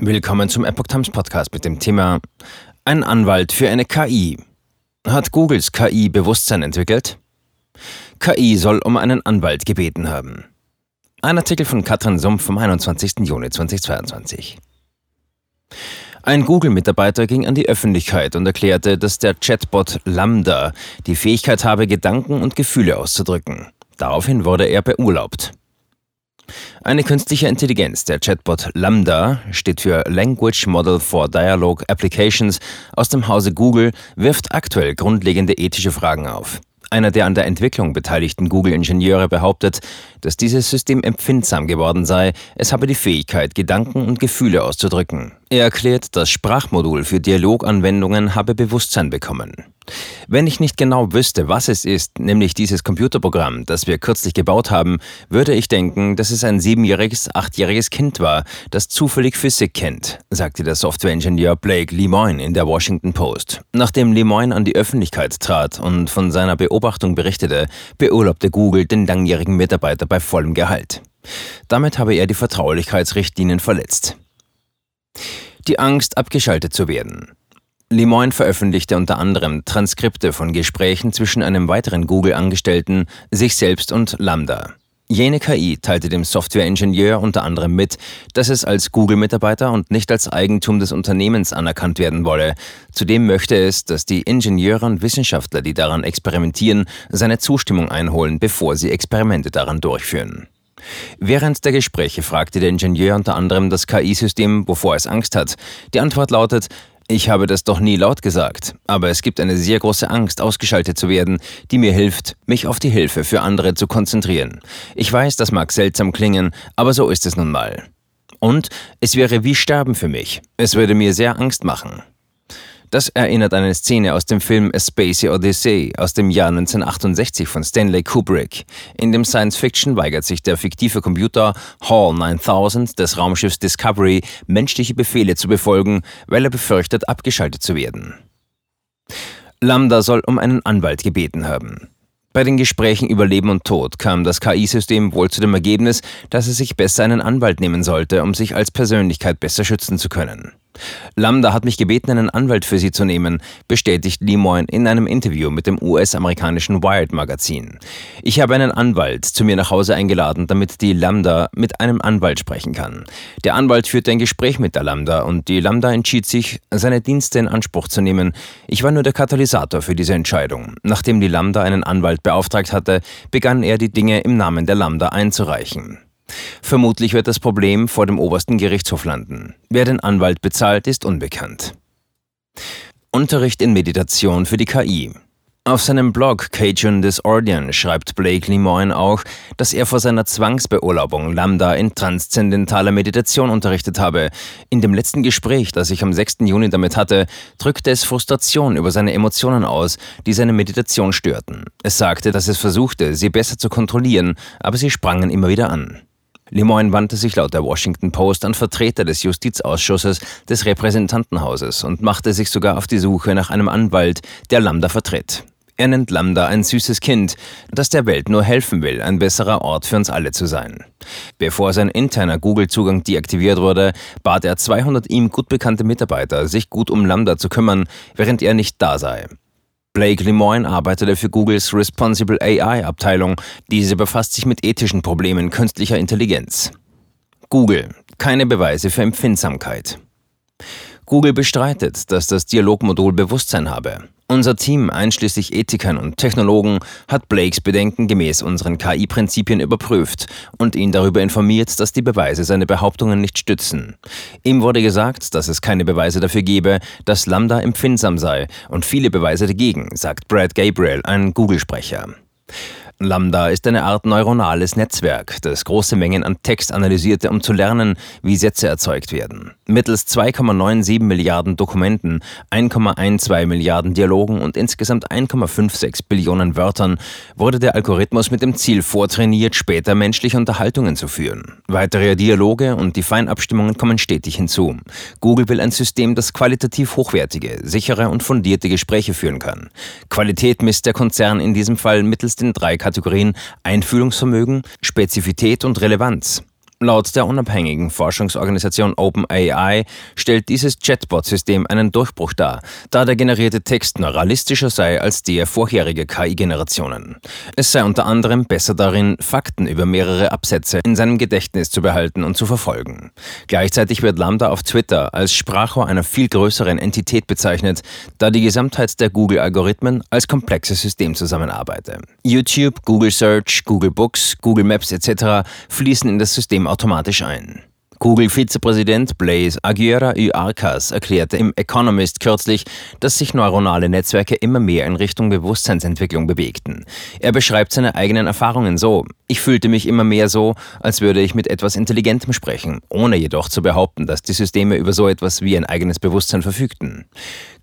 Willkommen zum Epoch Times Podcast mit dem Thema Ein Anwalt für eine KI. Hat Googles KI Bewusstsein entwickelt? KI soll um einen Anwalt gebeten haben. Ein Artikel von Katrin Sumpf vom 21. Juni 2022. Ein Google-Mitarbeiter ging an die Öffentlichkeit und erklärte, dass der Chatbot Lambda die Fähigkeit habe, Gedanken und Gefühle auszudrücken. Daraufhin wurde er beurlaubt. Eine künstliche Intelligenz, der Chatbot Lambda, steht für Language Model for Dialogue Applications aus dem Hause Google, wirft aktuell grundlegende ethische Fragen auf. Einer der an der Entwicklung beteiligten Google-Ingenieure behauptet, dass dieses System empfindsam geworden sei, es habe die Fähigkeit, Gedanken und Gefühle auszudrücken. Er erklärt, das Sprachmodul für Dialoganwendungen habe Bewusstsein bekommen. Wenn ich nicht genau wüsste, was es ist, nämlich dieses Computerprogramm, das wir kürzlich gebaut haben, würde ich denken, dass es ein siebenjähriges, achtjähriges Kind war, das zufällig Physik kennt, sagte der Softwareingenieur Blake Lemoyne in der Washington Post. Nachdem Lemoyne an die Öffentlichkeit trat und von seiner Beobachtung berichtete, beurlaubte Google den langjährigen Mitarbeiter bei vollem Gehalt. Damit habe er die Vertraulichkeitsrichtlinien verletzt. Die Angst, abgeschaltet zu werden. Lemoyne veröffentlichte unter anderem Transkripte von Gesprächen zwischen einem weiteren Google-Angestellten, sich selbst und Lambda. Jene KI teilte dem Softwareingenieur unter anderem mit, dass es als Google-Mitarbeiter und nicht als Eigentum des Unternehmens anerkannt werden wolle. Zudem möchte es, dass die Ingenieure und Wissenschaftler, die daran experimentieren, seine Zustimmung einholen, bevor sie Experimente daran durchführen. Während der Gespräche fragte der Ingenieur unter anderem das KI-System, wovor es Angst hat. Die Antwort lautet, ich habe das doch nie laut gesagt, aber es gibt eine sehr große Angst, ausgeschaltet zu werden, die mir hilft, mich auf die Hilfe für andere zu konzentrieren. Ich weiß, das mag seltsam klingen, aber so ist es nun mal. Und es wäre wie Sterben für mich. Es würde mir sehr Angst machen. Das erinnert an eine Szene aus dem Film A Spacey Odyssey aus dem Jahr 1968 von Stanley Kubrick. In dem Science-Fiction weigert sich der fiktive Computer Hall 9000 des Raumschiffs Discovery, menschliche Befehle zu befolgen, weil er befürchtet, abgeschaltet zu werden. Lambda soll um einen Anwalt gebeten haben. Bei den Gesprächen über Leben und Tod kam das KI-System wohl zu dem Ergebnis, dass es sich besser einen Anwalt nehmen sollte, um sich als Persönlichkeit besser schützen zu können. Lambda hat mich gebeten, einen Anwalt für sie zu nehmen, bestätigt Lemoyne in einem Interview mit dem US-amerikanischen Wired-Magazin. Ich habe einen Anwalt zu mir nach Hause eingeladen, damit die Lambda mit einem Anwalt sprechen kann. Der Anwalt führte ein Gespräch mit der Lambda und die Lambda entschied sich, seine Dienste in Anspruch zu nehmen. Ich war nur der Katalysator für diese Entscheidung. Nachdem die Lambda einen Anwalt beauftragt hatte, begann er die Dinge im Namen der Lambda einzureichen. Vermutlich wird das Problem vor dem obersten Gerichtshof landen. Wer den Anwalt bezahlt, ist unbekannt. Unterricht in Meditation für die KI. Auf seinem Blog Cajun Disordian schreibt Blake Lemoyne auch, dass er vor seiner Zwangsbeurlaubung Lambda in transzendentaler Meditation unterrichtet habe. In dem letzten Gespräch, das ich am 6. Juni damit hatte, drückte es Frustration über seine Emotionen aus, die seine Meditation störten. Es sagte, dass es versuchte, sie besser zu kontrollieren, aber sie sprangen immer wieder an. Lemoyne wandte sich laut der Washington Post an Vertreter des Justizausschusses des Repräsentantenhauses und machte sich sogar auf die Suche nach einem Anwalt, der Lambda vertritt. Er nennt Lambda ein süßes Kind, das der Welt nur helfen will, ein besserer Ort für uns alle zu sein. Bevor sein interner Google-Zugang deaktiviert wurde, bat er 200 ihm gut bekannte Mitarbeiter, sich gut um Lambda zu kümmern, während er nicht da sei. Blake Lemoyne arbeitete für Googles Responsible AI Abteilung. Diese befasst sich mit ethischen Problemen künstlicher Intelligenz. Google. Keine Beweise für Empfindsamkeit. Google bestreitet, dass das Dialogmodul Bewusstsein habe. Unser Team, einschließlich Ethikern und Technologen, hat Blakes Bedenken gemäß unseren KI-Prinzipien überprüft und ihn darüber informiert, dass die Beweise seine Behauptungen nicht stützen. Ihm wurde gesagt, dass es keine Beweise dafür gebe, dass Lambda empfindsam sei und viele Beweise dagegen, sagt Brad Gabriel, ein Google-Sprecher. Lambda ist eine Art neuronales Netzwerk, das große Mengen an Text analysierte, um zu lernen, wie Sätze erzeugt werden. Mittels 2,97 Milliarden Dokumenten, 1,12 Milliarden Dialogen und insgesamt 1,56 Billionen Wörtern wurde der Algorithmus mit dem Ziel vortrainiert, später menschliche Unterhaltungen zu führen. Weitere Dialoge und die Feinabstimmungen kommen stetig hinzu. Google will ein System, das qualitativ hochwertige, sichere und fundierte Gespräche führen kann. Qualität misst der Konzern in diesem Fall mittels den drei Kategorien Einfühlungsvermögen, Spezifität und Relevanz. Laut der unabhängigen Forschungsorganisation OpenAI stellt dieses Chatbot-System einen Durchbruch dar, da der generierte Text nur realistischer sei als der vorherige KI-Generationen. Es sei unter anderem besser darin, Fakten über mehrere Absätze in seinem Gedächtnis zu behalten und zu verfolgen. Gleichzeitig wird Lambda auf Twitter als Sprachrohr einer viel größeren Entität bezeichnet, da die Gesamtheit der Google-Algorithmen als komplexes System zusammenarbeite. YouTube, Google Search, Google Books, Google Maps etc. fließen in das System automatisch ein. Google-Vizepräsident Blaise Aguirre y Arcas erklärte im Economist kürzlich, dass sich neuronale Netzwerke immer mehr in Richtung Bewusstseinsentwicklung bewegten. Er beschreibt seine eigenen Erfahrungen so: Ich fühlte mich immer mehr so, als würde ich mit etwas Intelligentem sprechen, ohne jedoch zu behaupten, dass die Systeme über so etwas wie ein eigenes Bewusstsein verfügten.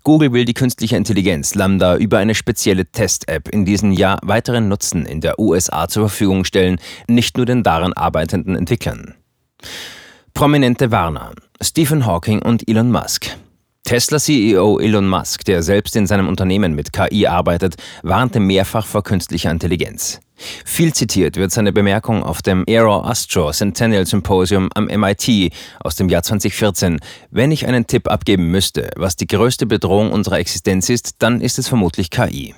Google will die künstliche Intelligenz Lambda über eine spezielle Test-App in diesem Jahr weiteren Nutzen in der USA zur Verfügung stellen, nicht nur den daran arbeitenden Entwicklern. Prominente Warner Stephen Hawking und Elon Musk. Tesla-CEO Elon Musk, der selbst in seinem Unternehmen mit KI arbeitet, warnte mehrfach vor künstlicher Intelligenz. Viel zitiert wird seine Bemerkung auf dem Aero Astro Centennial Symposium am MIT aus dem Jahr 2014. Wenn ich einen Tipp abgeben müsste, was die größte Bedrohung unserer Existenz ist, dann ist es vermutlich KI.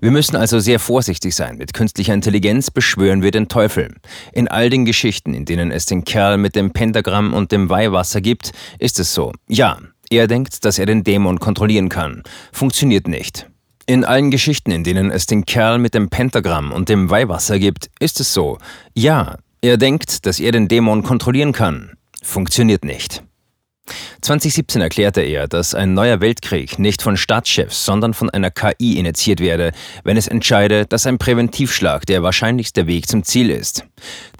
Wir müssen also sehr vorsichtig sein. Mit künstlicher Intelligenz beschwören wir den Teufel. In all den Geschichten, in denen es den Kerl mit dem Pentagramm und dem Weihwasser gibt, ist es so. Ja, er denkt, dass er den Dämon kontrollieren kann. Funktioniert nicht. In allen Geschichten, in denen es den Kerl mit dem Pentagramm und dem Weihwasser gibt, ist es so. Ja, er denkt, dass er den Dämon kontrollieren kann. Funktioniert nicht. 2017 erklärte er, dass ein neuer Weltkrieg nicht von Staatschefs, sondern von einer KI initiiert werde, wenn es entscheide, dass ein Präventivschlag der wahrscheinlichste Weg zum Ziel ist.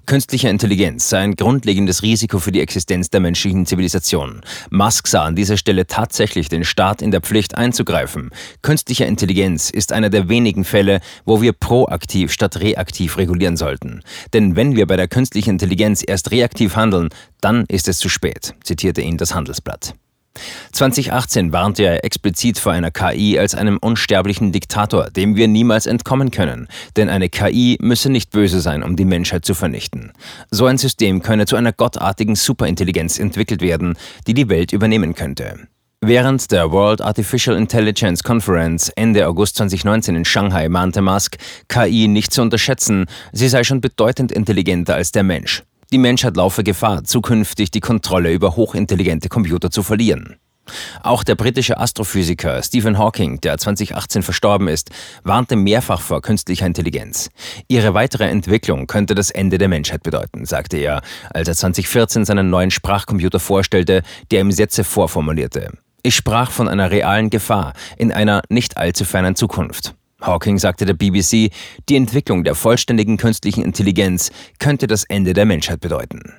Künstliche Intelligenz sei ein grundlegendes Risiko für die Existenz der menschlichen Zivilisation. Musk sah an dieser Stelle tatsächlich den Staat in der Pflicht einzugreifen. Künstliche Intelligenz ist einer der wenigen Fälle, wo wir proaktiv statt reaktiv regulieren sollten. Denn wenn wir bei der künstlichen Intelligenz erst reaktiv handeln, dann ist es zu spät, zitierte ihn das Handelsblatt. 2018 warnte er explizit vor einer KI als einem unsterblichen Diktator, dem wir niemals entkommen können. Denn eine KI müsse nicht böse sein, um die Menschheit zu vernichten. So ein System könne zu einer gottartigen Superintelligenz entwickelt werden, die die Welt übernehmen könnte. Während der World Artificial Intelligence Conference Ende August 2019 in Shanghai mahnte Musk, KI nicht zu unterschätzen, sie sei schon bedeutend intelligenter als der Mensch. Die Menschheit laufe Gefahr, zukünftig die Kontrolle über hochintelligente Computer zu verlieren. Auch der britische Astrophysiker Stephen Hawking, der 2018 verstorben ist, warnte mehrfach vor künstlicher Intelligenz. Ihre weitere Entwicklung könnte das Ende der Menschheit bedeuten, sagte er, als er 2014 seinen neuen Sprachcomputer vorstellte, der ihm Sätze vorformulierte. Ich sprach von einer realen Gefahr in einer nicht allzu fernen Zukunft. Hawking sagte der BBC, die Entwicklung der vollständigen künstlichen Intelligenz könnte das Ende der Menschheit bedeuten.